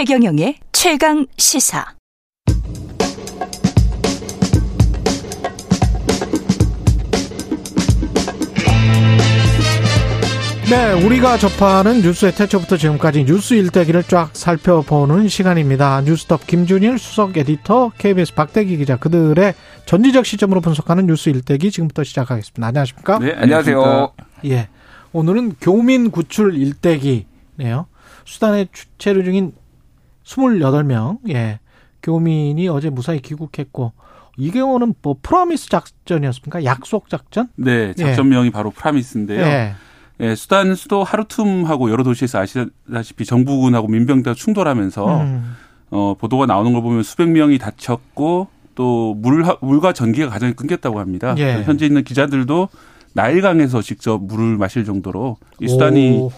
최경영의 최강 시사. 네, 우리가 접하는 뉴스의 태초부터 지금까지 뉴스 일대기를 쫙 살펴보는 시간입니다. 뉴스톱 김준일 수석 에디터, KBS 박대기 기자 그들의 전지적 시점으로 분석하는 뉴스 일대기 지금부터 시작하겠습니다. 안녕하십니까? 네, 안녕하세요. 예. 오늘은 교민 구출 일대기네요. 수단에 체류 중인 28명, 예. 교민이 어제 무사히 귀국했고, 이 경우는 뭐 프로미스 작전이었습니까? 약속 작전? 네, 작전명이 예. 바로 프라미스인데요. 예. 예, 수단 수도 하루툼하고 여러 도시에서 아시다시피 정부군하고 민병대가 충돌하면서 음. 어, 보도가 나오는 걸 보면 수백 명이 다쳤고 또 물, 물과 전기가 가장 끊겼다고 합니다. 예. 현재 있는 기자들도 나일강에서 직접 물을 마실 정도로 이 수단이 오.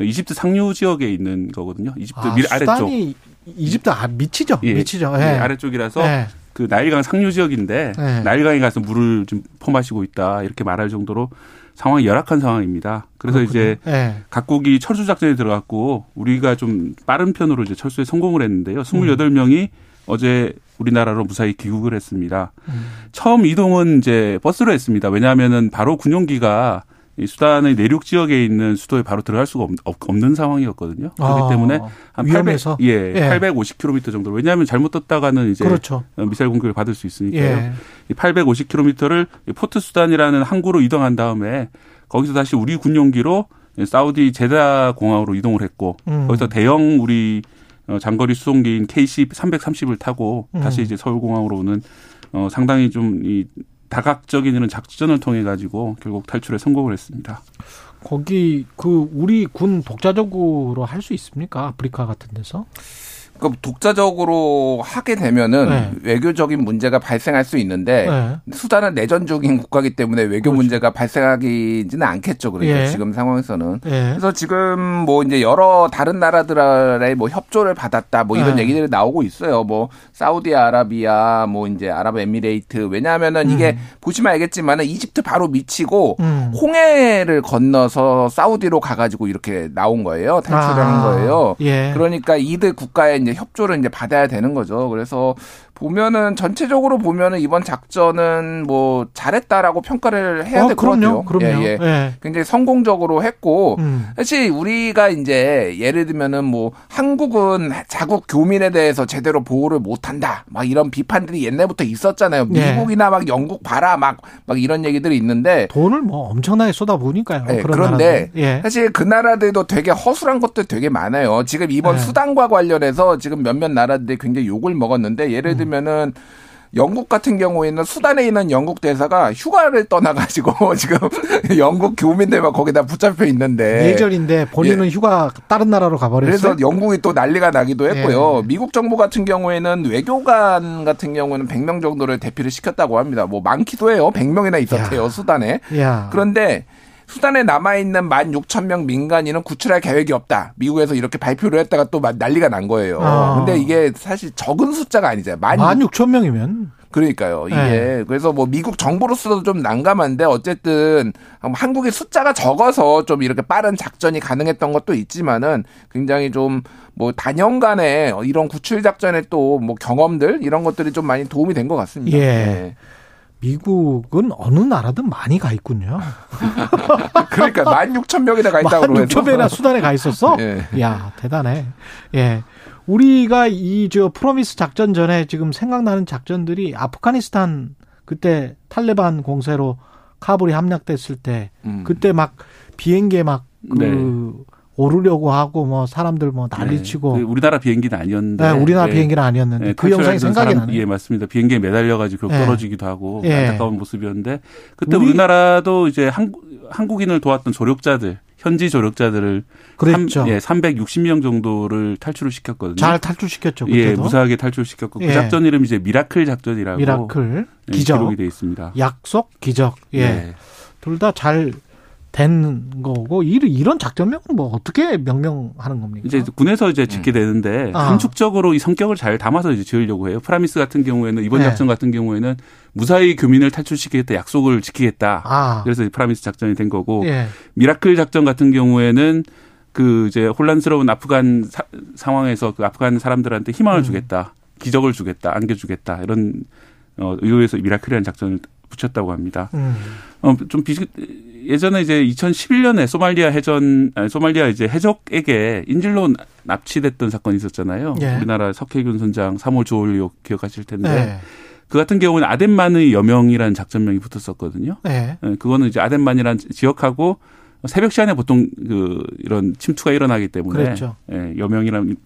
이집트 상류 지역에 있는 거거든요. 이집트 아, 밀 아래쪽. 이 집트 아, 밑이죠. 예, 밑이죠. 예. 예. 아래쪽이라서 예. 그 나일강 상류 지역인데 예. 나일강에 가서 물을 좀 퍼마시고 있다 이렇게 말할 정도로 상황이 열악한 상황입니다. 그래서 그렇군요. 이제 네. 각국이 철수 작전에 들어갔고 우리가 좀 빠른 편으로 이제 철수에 성공을 했는데요. 28명이 음. 어제 우리나라로 무사히 귀국을 했습니다. 음. 처음 이동은 이제 버스로 했습니다. 왜냐하면은 바로 군용기가 이 수단의 내륙 지역에 있는 수도에 바로 들어갈 수가 없, 는 상황이었거든요. 그렇기 아, 때문에 한 위험해서? 800, 예, 예. 850km 정도. 왜냐하면 잘못 떴다가는 이제 그렇죠. 미사일 공격을 받을 수 있으니까요. 예. 이 850km를 포트 수단이라는 항구로 이동한 다음에 거기서 다시 우리 군용기로 사우디 제다 공항으로 이동을 했고 음. 거기서 대형 우리 어, 장거리 수송기인 KC 330을 타고 음. 다시 이제 서울 공항으로 오는 어 상당히 좀이 다각적인 이런 작전을 통해 가지고 결국 탈출에 성공을 했습니다. 거기 그 우리 군 독자적으로 할 수 있습니까? 아프리카 같은 데서? 그 독자적으로 하게 되면은 네. 외교적인 문제가 발생할 수 있는데 네. 수단은 내전 중인 국가기 때문에 외교 그렇죠. 문제가 발생하기는 않겠죠. 그러니까 예. 지금 상황에서는. 예. 그래서 지금 뭐 이제 여러 다른 나라들의 뭐 협조를 받았다 뭐 이런 네. 얘기들이 나오고 있어요. 뭐 사우디아라비아 뭐 이제 아랍에미레이트 왜냐하면은 음. 이게 보시면 알겠지만은 이집트 바로 미치고 음. 홍해를 건너서 사우디로 가가지고 이렇게 나온 거예요. 탈출하는 아. 거예요. 예. 그러니까 이들 국가의 이제 협조를 이제 받아야 되는 거죠. 그래서 보면은 전체적으로 보면은 이번 작전은 뭐 잘했다라고 평가를 해야 될것 같아요. 그럼요. 예, 예. 예. 굉장히 성공적으로 했고 음. 사실 우리가 이제 예를 들면은 뭐 한국은 자국 교민에 대해서 제대로 보호를 못 한다. 막 이런 비판들이 옛날부터 있었잖아요. 예. 미국이나 막 영국 봐라 막 막 이런 얘기들이 있는데 돈을 뭐 엄청나게 쏟아부으니까요. 예, 그런데 예. 사실 그 나라들도 되게 허술한 것들 되게 많아요. 지금 이번 예. 수단과 관련해서 지금 몇몇 나라들이 굉장히 욕을 먹었는데 예를 들면 들면은 영국 같은 경우에는 수단에 있는 영국 대사가 휴가를 떠나가지고 지금 영국 교민들만 거기다 붙잡혀 있는데 예절인데 본인은 예. 휴가 다른 나라로 가버렸어요. 그래서 영국이 또 난리가 나기도 했고요. 예. 미국 정부 같은 경우에는 외교관 같은 경우는 100명 정도를 대피를 시켰다고 합니다. 뭐 많기도 해요. 100명이나 있었대요 야. 수단에. 야. 그런데 수단에 남아있는 1만 6천 명 민간인은 구출할 계획이 없다. 미국에서 이렇게 발표를 했다가 또 난리가 난 거예요. 아. 근데 이게 사실 적은 숫자가 아니잖아요. 1만 6천 명이면. 그러니까요. 이게 네. 그래서 뭐 미국 정부로서도 좀 난감한데 어쨌든 한국의 숫자가 적어서 좀 이렇게 빠른 작전이 가능했던 것도 있지만은 굉장히 좀 뭐 단연간에 이런 구출 작전의 또 뭐 경험들 이런 것들이 좀 많이 도움이 된 것 같습니다. 예. 네. 미국은 어느 나라든 많이 가 있군요. 그러니까 16,000명이나 가 있다고 그러면 16,000명이나 수단에 가 있었어? 예. 야, 대단해. 예. 우리가 이 저 프로미스 작전 전에 지금 생각나는 작전들이 아프가니스탄 그때 탈레반 공세로 카불이 함락됐을 때 음. 그때 막 비행기에 막그 네. 오르려고 하고 뭐 사람들 뭐 난리치고 네. 그 우리나라 비행기는 아니었는데 네, 우리나라 네. 비행기는 아니었는데 네, 그 영상이 생각이 나네. 예, 맞습니다. 비행기에 매달려 가지고 네. 떨어지기도 하고 예. 안타까운 모습이었는데 그때 우리, 나라도 이제 한국 한국인을 도왔던 조력자들 현지 조력자들을 그랬죠. 3, 예, 360명 정도를 탈출을 시켰거든요. 잘 탈출시켰죠. 그때도. 예, 무사하게 탈출시켰고 그 예. 그 작전 이름이 이제 miracle 작전이라고 miracle 기적 기록이 돼 있습니다. 약속 기적. 예. 네. 둘다 잘 된 거고 이런 작전명은 뭐 어떻게 명명하는 겁니까? 이제 군에서 이제 짓게 음. 되는데 아. 함축적으로 이 성격을 잘 담아서 이제 지으려고 해요. promise 같은 경우에는 이번 네. 작전 같은 경우에는 무사히 교민을 탈출시키겠다 약속을 지키겠다. 아. 그래서 promise 작전이 된 거고 예. miracle 작전 같은 경우에는 그 이제 혼란스러운 아프간 사, 상황에서 그 아프간 사람들한테 희망을 음. 주겠다, 기적을 주겠다, 안겨주겠다 이런 어, 의도에서 miracle이라는 작전을 붙였다고 합니다. 음. 어, 좀 비슷 예전에 이제 2011년에 소말리아 해전 아니, 소말리아 이제 해적에게 인질로 납치됐던 사건이 있었잖아요. 예. 우리나라 석해균 선장 3월 조올리오 기억하실 텐데. 예. 그 같은 경우는 아덴만의 여명이라는 작전명이 붙었었거든요. 예. 예 그거는 이제 아덴만이라는 지역하고 새벽 시간에 보통 그 이런 침투가 일어나기 때문에 그랬죠. 예, 여명이라는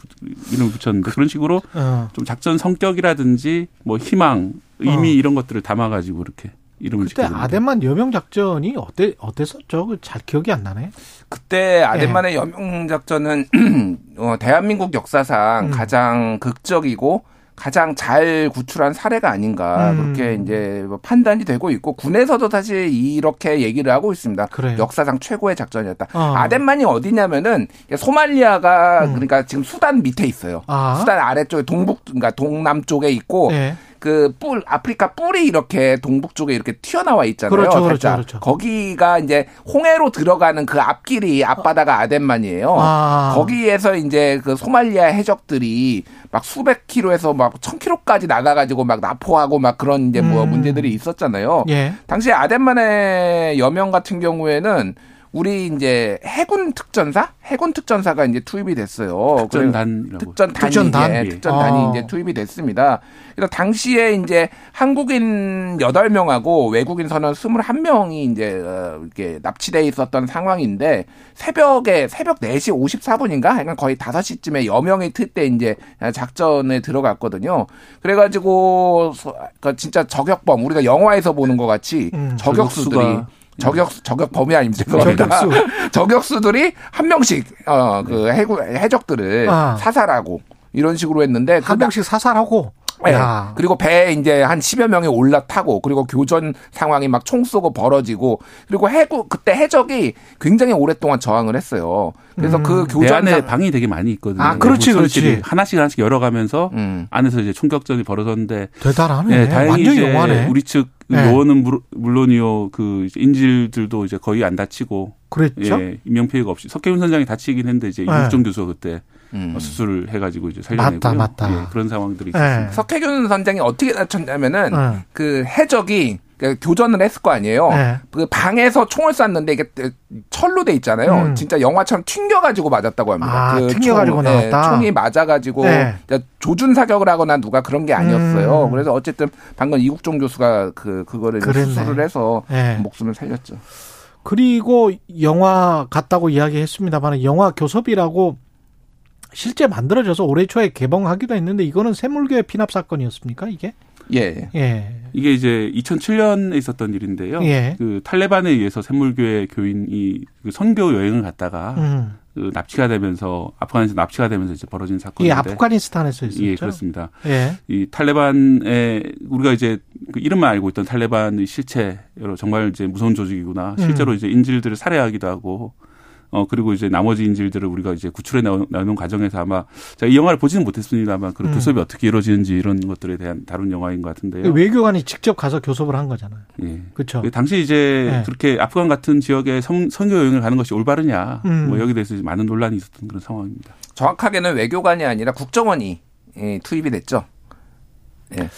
이름을 붙였는데 그런 식으로 어. 좀 작전 성격이라든지 뭐 희망, 의미 어. 이런 것들을 담아 가지고 이렇게 이름을 그때 아덴만 여명 작전이 어때 어땠었죠? 그잘 기억이 안 나네. 그때 아덴만의 예. 여명 작전은 어, 대한민국 역사상 음. 가장 극적이고 가장 잘 구출한 사례가 아닌가 음. 그렇게 이제 뭐 판단이 되고 있고 군에서도 사실 이렇게 얘기를 하고 있습니다. 그래요. 역사상 최고의 작전이었다. 어. 아덴만이 어디냐면은 소말리아가 음. 그러니까 지금 수단 밑에 있어요. 아. 수단 아래쪽에 동북 그러니까 동남쪽에 있고 네. 그 뿔, 아프리카 뿔이 이렇게 동북 쪽에 이렇게 튀어나와 있잖아요. 그렇죠, 그렇죠, 그렇죠. 거기가 이제 홍해로 들어가는 그 앞길이 앞바다가 아덴만이에요. 아. 거기에서 이제 그 소말리아 해적들이 막 수백 킬로에서 막 천 킬로까지 나가가지고 막 납포하고 막 그런 이제 뭐 음. 문제들이 있었잖아요. 예. 당시 아덴만의 여명 같은 경우에는 우리 이제 해군 특전사, 해군 특전사가 이제 투입이 됐어요. 특전단, 특전단이 특전단? 예, 특전단이 아. 이제 투입이 됐습니다. 그래서 당시에 이제 한국인 8명하고 외국인 선원 21명이 이제 어, 이렇게 납치돼 있었던 상황인데 새벽에 새벽 4시 54분인가? 그러니까 거의 5시쯤에 여명이 틀 때 이제 작전에 들어갔거든요. 그래 가지고 그 진짜 저격범 우리가 영화에서 보는 것 같이 음, 저격수들이 저격 저격 범위 아닙니까? 저격수 저격수들이 한 명씩 어그 네. 해구 해적들을 아. 사살하고 이런 식으로 했는데 한 그 명씩 사살하고 네. 그리고 배에 이제 한 10여 명이 올라타고 그리고 교전 상황이 막 총 쏘고 벌어지고 그리고 해구 그때 해적이 굉장히 오랫동안 저항을 했어요. 그래서 음. 그 교전 안에 방이 되게 많이 있거든요. 아, 그렇지, 그렇지. 하나씩 하나씩 열어 가면서 음. 안에서 이제 총격전이 벌어졌는데 대단하네. 네, 다행히 완전 이제 영화네. 우리 측 네. 요원은 물론이요 그 인질들도 이제 거의 안 다치고 그랬죠. 예, 인명 피해가 없이 석혜훈 선장이 다치긴 했는데 이제 네. 이국종 교수 그때 음. 수술을 해가지고 이제 살려내고 맞다, 맞다. 예, 그런 상황들이 네. 있습니다. 석혜균 선장이 어떻게 다쳤냐면은 네. 그 해적이 그 교전을 했을 거 아니에요. 네. 그 방에서 총을 쐈는데 이게 철로 돼 있잖아요. 음. 진짜 영화처럼 튕겨가지고 맞았다고 합니다. 아, 그 튕겨가지고 총, 네, 나왔다. 네, 총이 맞아가지고 네. 조준 사격을 하거나 누가 그런 게 아니었어요. 음. 그래서 어쨌든 방금 이국종 교수가 그 그거를 수술을 해서 네. 목숨을 살렸죠. 그리고 영화 같다고 이야기했습니다만 영화 교섭이라고 실제 만들어져서 올해 초에 개봉하기도 했는데 이거는 새물교의 피납 사건이었습니까 이게? 예. 예. 이게 이제 2007년에 있었던 일인데요. 예. 그 탈레반에 의해서 샘물교회 교인이 그 선교 여행을 갔다가 음. 그 납치가 되면서 아프가니스탄 납치가 되면서 이제 벌어진 사건인데. 예, 아프가니스탄에서 있었죠. 예, 그렇습니다. 예. 이 탈레반의 우리가 이제 그 이름만 알고 있던 탈레반의 실체 여러 정말 이제 무서운 조직이구나. 실제로 음. 이제 인질들을 살해하기도 하고 어 그리고 이제 나머지 인질들을 우리가 이제 구출해 나오는 과정에서 아마 제가 이 영화를 보지는 못했습니다만 그 음. 교섭이 어떻게 이루어지는지 이런 것들에 대한 다룬 영화인 것 같은데요. 외교관이 직접 가서 교섭을 한 거잖아요. 예. 그렇죠. 당시 이제 네. 그렇게 아프간 같은 지역에 선, 선교 여행을 가는 것이 올바르냐 음. 뭐 여기 대해서 많은 논란이 있었던 그런 상황입니다. 정확하게는 외교관이 아니라 국정원이 예, 투입이 됐죠. 예.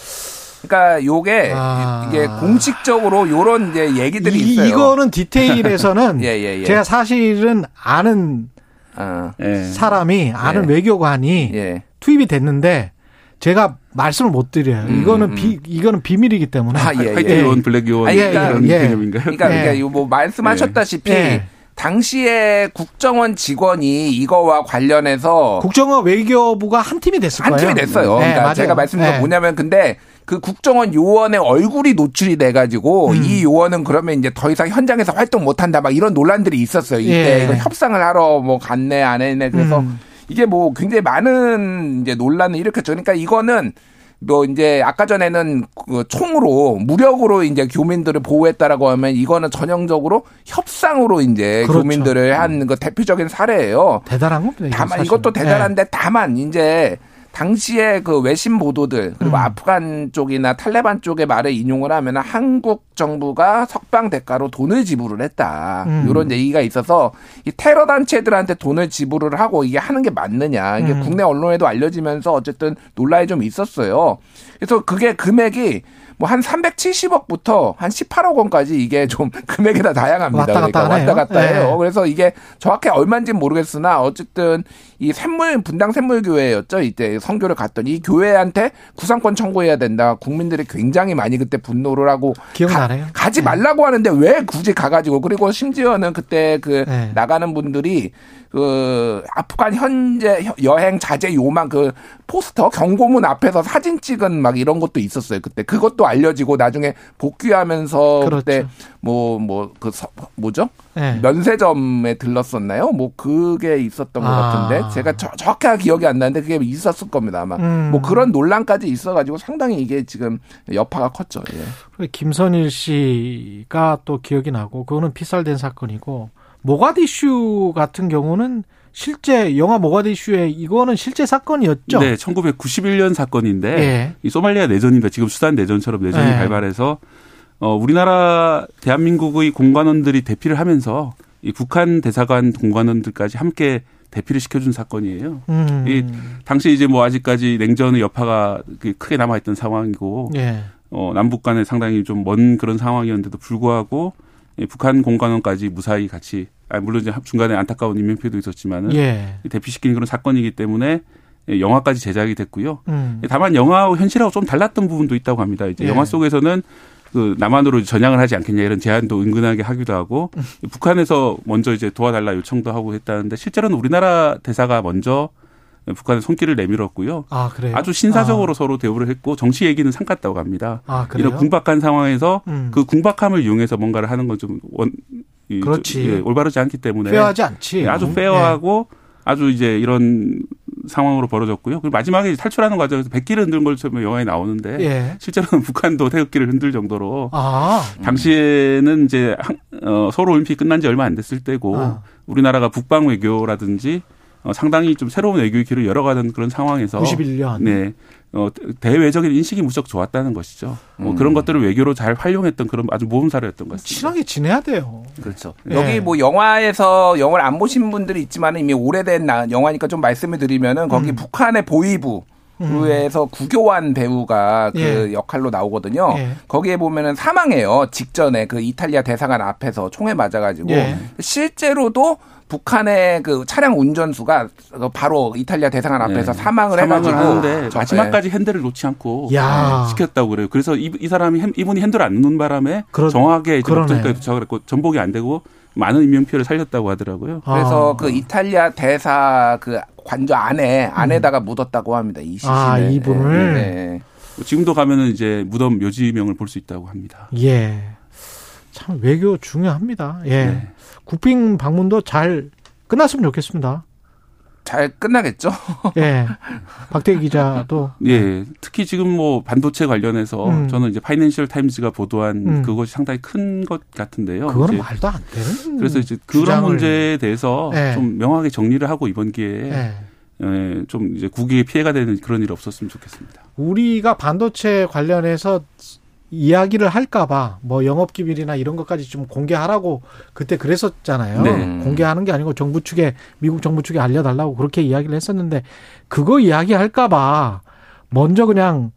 그러니까 요게 아. 이게 공식적으로 요런 이제 얘기들이 이, 있어요. 이거는 디테일에서는 예, 예, 예. 제가 사실은 아는 아. 사람이 아는 예. 외교관이 예. 투입이 됐는데 제가 말씀을 못 드려요. 음, 이거는 음. 비 이거는 비밀이기 때문에. 아, 예, 화이트 요원, 블랙 요원 아, 그러니까, 이런 예. 개념인가요? 그러니까, 그러니까 뭐 말씀하셨다시피 당시에 국정원 직원이 이거와 관련해서 국정원 외교부가 한 팀이 됐을 거예요. 한 팀이 됐어요. 네, 그러니까 맞아요. 제가 말씀드린 건 뭐냐면 근데 그 국정원 요원의 얼굴이 노출이 돼가지고 음. 이 요원은 그러면 이제 더 이상 현장에서 활동 못한다 막 이런 논란들이 있었어요. 이때 예. 이거 협상을 하러 뭐 갔네 안 했네 그래서 음. 이게 뭐 굉장히 많은 이제 논란을 일으켰죠. 그러니까 이거는 뭐 이제 아까 전에는 그 총으로 무력으로 이제 교민들을 보호했다라고 하면 이거는 전형적으로 협상으로 이제 그렇죠. 교민들을 한 그 대표적인 사례예요. 대단한 겁니다. 다만 사실. 이것도 대단한데 네. 다만 이제 당시에 그 외신 보도들 그리고 음. 아프간 쪽이나 탈레반 쪽의 말을 인용을 하면 한국 정부가 석방 대가로 돈을 지불을 했다. 음. 이런 얘기가 있어서 이 테러 단체들한테 돈을 지불을 하고 이게 하는 게 맞느냐. 이게 음. 국내 언론에도 알려지면서 어쨌든 논란이 좀 있었어요. 그래서 그게 금액이 뭐한 370억부터 한 18억 원까지 이게 좀 금액이 다 다양합니다. 왔다 갔다 그러니까 왔다 갔다 해요. 네. 그래서 이게 정확히 얼마인지는 모르겠으나 어쨌든 이 샘물 분당 샘물 교회였죠. 이때 성교를 갔더니 이 교회한테 구상권 청구해야 된다. 국민들이 굉장히 많이 그때 분노를 하고 기억나네요. 가, 지 네. 말라고 하는데 왜 굳이 가가지고 그리고 심지어는 그때 그 네. 나가는 분들이 그 아프간 현재 여행 자제 요망 그 포스터 경고문 앞에서 사진 찍은 막 이런 것도 있었어요. 그때 그것도 알려지고 나중에 복귀하면서 그렇죠. 그때 뭐 뭐 그 뭐죠? 네. 면세점에 들렀었나요? 뭐 그게 있었던 것 아. 같은데 제가 저, 정확하게 기억이 안 나는데 그게 있었을 겁니다 아마. 음. 뭐 그런 논란까지 있어가지고 상당히 이게 지금 여파가 컸죠. 예. 김선일 씨가 또 기억이 나고 그거는 피살된 사건이고. 모가디슈 같은 경우는 실제 영화 모가디슈에 이거는 실제 사건이었죠. 네, 1991년 사건인데 예. 이 소말리아 내전입니다. 지금 수단 내전처럼 내전이 예. 발발해서 어 우리나라 대한민국의 공관원들이 대피를 하면서 이 북한 대사관 공관원들까지 함께 대피를 시켜준 사건이에요. 음. 이 당시 이제 뭐 아직까지 냉전의 여파가 그 크게 남아있던 상황이고 예. 어 남북 간에 상당히 좀 먼 그런 상황이었는데도 불구하고 북한 공관원까지 무사히 같이 아 물론 이제 중간에 안타까운 인명피해도 있었지만은 예. 대피시키는 그런 사건이기 때문에 영화까지 제작이 됐고요. 음. 다만 영화와 현실하고 좀 달랐던 부분도 있다고 합니다. 이제 예. 영화 속에서는 그 남한으로 전향을 하지 않겠냐 이런 제안도 은근하게 하기도 하고 음. 북한에서 먼저 이제 도와달라 요청도 하고 했다는데 실제로는 우리나라 대사가 먼저 북한의 손길을 내밀었고요. 아, 그래요? 아주 신사적으로 아. 서로 대우를 했고 정치 얘기는 삼갔다고 합니다. 아, 이런 궁박한 상황에서 음. 그 궁박함을 이용해서 뭔가를 하는 건 좀 원, 그렇지. 예, 올바르지 않기 때문에 페어하지 않지. 예, 아주 페어하고 예. 아주 이제 이런 상황으로 벌어졌고요. 그리고 마지막에 탈출하는 과정에서 백기를 흔든 걸처럼 영화에 나오는데 예. 실제로는 북한도 태극기를 흔들 정도로 아. 당시에는 이제 어, 서울 올림픽 끝난 지 얼마 안 됐을 때고 아. 우리나라가 북방 외교라든지 어, 상당히 좀 새로운 외교의 길을 열어가는 그런 상황에서 91년. 네. 어, 대외적인 인식이 무척 좋았다는 것이죠. 뭐 음. 그런 것들을 외교로 잘 활용했던 그런 아주 모범사례였던 것 같습니다. 친하게 지내야 돼요. 그렇죠. 네. 여기 뭐 영화에서 영화를 안 보신 분들이 있지만 이미 오래된 영화니까 좀 말씀을 드리면은 거기 음. 북한의 보위부 그에서 음. 구교환 배우가 그 예. 역할로 나오거든요. 예. 거기에 보면은 사망해요. 직전에 그 이탈리아 대사관 앞에서 총에 맞아가지고 예. 실제로도 북한의 그 차량 운전수가 바로 이탈리아 대사관 앞에서 네. 사망을, 해가지고 하는데 마지막까지 핸들을 놓지 않고 야. 시켰다고 그래요. 그래서 이, 이 사람이 이분이 핸들을 안 놓는 바람에 그러, 정확하게 목적지까지 도착을 했고 전복이 안 되고 많은 인명 피해를 살렸다고 하더라고요. 그래서 아. 그 이탈리아 대사 그 관저 안에 안에다가 음. 묻었다고 합니다. 이 시신을. 아, 이분을. 네. 네. 지금도 가면은 이제 무덤 묘지명을 볼 수 있다고 합니다. 예. 참 외교 중요합니다. 예. 네. 국빈 방문도 잘 끝났으면 좋겠습니다. 잘 끝나겠죠. 예. 박대기 기자도. 예. 특히 지금 뭐 반도체 관련해서 음. 저는 이제 파이낸셜 타임즈가 보도한 음. 그것이 상당히 큰 것 같은데요. 그거는 말도 안 되는. 그래서 이제 그런 문제에 대해서 예. 좀 명확하게 정리를 하고 이번 기회에 예. 예, 좀 이제 국익에 피해가 되는 그런 일이 없었으면 좋겠습니다. 우리가 반도체 관련해서 이야기를 할까봐 뭐 영업기밀이나 이런 것까지 좀 공개하라고 그때 그랬었잖아요. 네. 공개하는 게 아니고 정부 측에 미국 정부 측에 알려달라고 그렇게 이야기를 했었는데 그거 이야기할까봐 먼저 그냥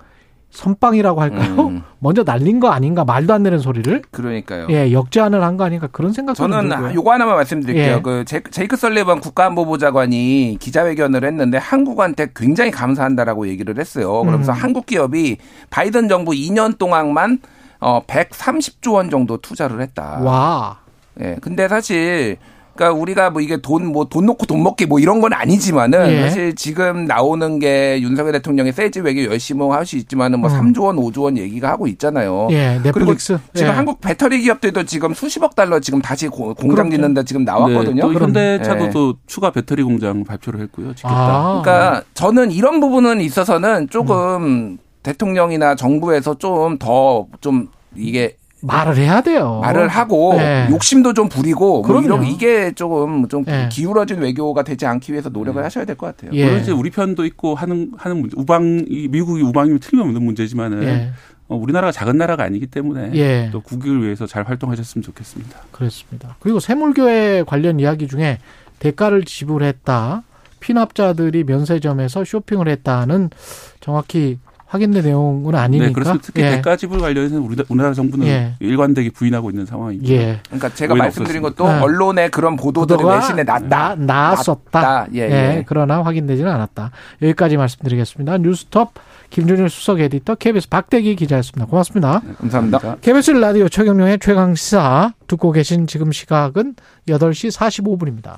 선빵이라고 할까요? 음. 먼저 날린 거 아닌가 말도 안 되는 소리를 그러니까요. 예, 역제안을 한 거 아닌가 그런 생각 저는 들고요. 요거 하나만 말씀드릴게요. 예. 그 제이크 설리번 국가안보보좌관이 기자회견을 했는데 한국한테 굉장히 감사한다라고 얘기를 했어요. 그러면서 음. 한국 기업이 바이든 정부 2년 동안만 어 130조 원 정도 투자를 했다. 와. 예. 근데 사실 그러니까 우리가 뭐 이게 돈뭐 돈 놓고 돈 먹기 뭐 이런 건 아니지만은 예. 사실 지금 나오는 게 윤석열 대통령의 세지 외교 열심히 할 수 있지만은 뭐 음. 3조 원, 5조 원 얘기가 하고 있잖아요. 예, 넷플릭스. 그리고 지금 예. 한국 배터리 기업들도 지금 수십억 달러 지금 다시 공장 짓는다 지금 나왔거든요. 네, 또 현대차도 예. 또 추가 배터리 공장 발표를 했고요. 아. 그러니까 저는 이런 부분은 있어서는 조금 음. 대통령이나 정부에서 좀 더좀 좀 이게 말을 해야 돼요. 말을 하고 네. 욕심도 좀 부리고 뭐 이런 이게 조금 좀 네. 기울어진 외교가 되지 않기 위해서 노력을 네. 하셔야 될 것 같아요. 예. 물론 이제 우리 편도 있고 하는 하는 우방 미국이 우방이면 틀림없는 문제지만은 예. 어, 우리나라가 작은 나라가 아니기 때문에 예. 또 국익을 위해서 잘 활동하셨으면 좋겠습니다. 그렇습니다. 그리고 세물교회 관련 이야기 중에 대가를 지불했다. 피납자들이 면세점에서 쇼핑을 했다는 정확히 확인된 내용은 아니니까. 네, 그래서 특히 예. 대가 지불 관련해서는 우리나라 정부는 예. 일관되게 부인하고 있는 상황입니다. 예. 그러니까 제가 말씀드린 것도 네. 언론에 그런 보도들이 외신에 났다. 나, 왔었다 예, 예, 예. 그러나 확인되지는 않았다. 여기까지 말씀드리겠습니다. 뉴스톱 김준일 수석 에디터 KBS 박대기 기자였습니다. 고맙습니다. 네, 감사합니다. KBS 라디오 최경룡의 최강 시사 듣고 계신 지금 시각은 8시 45분입니다.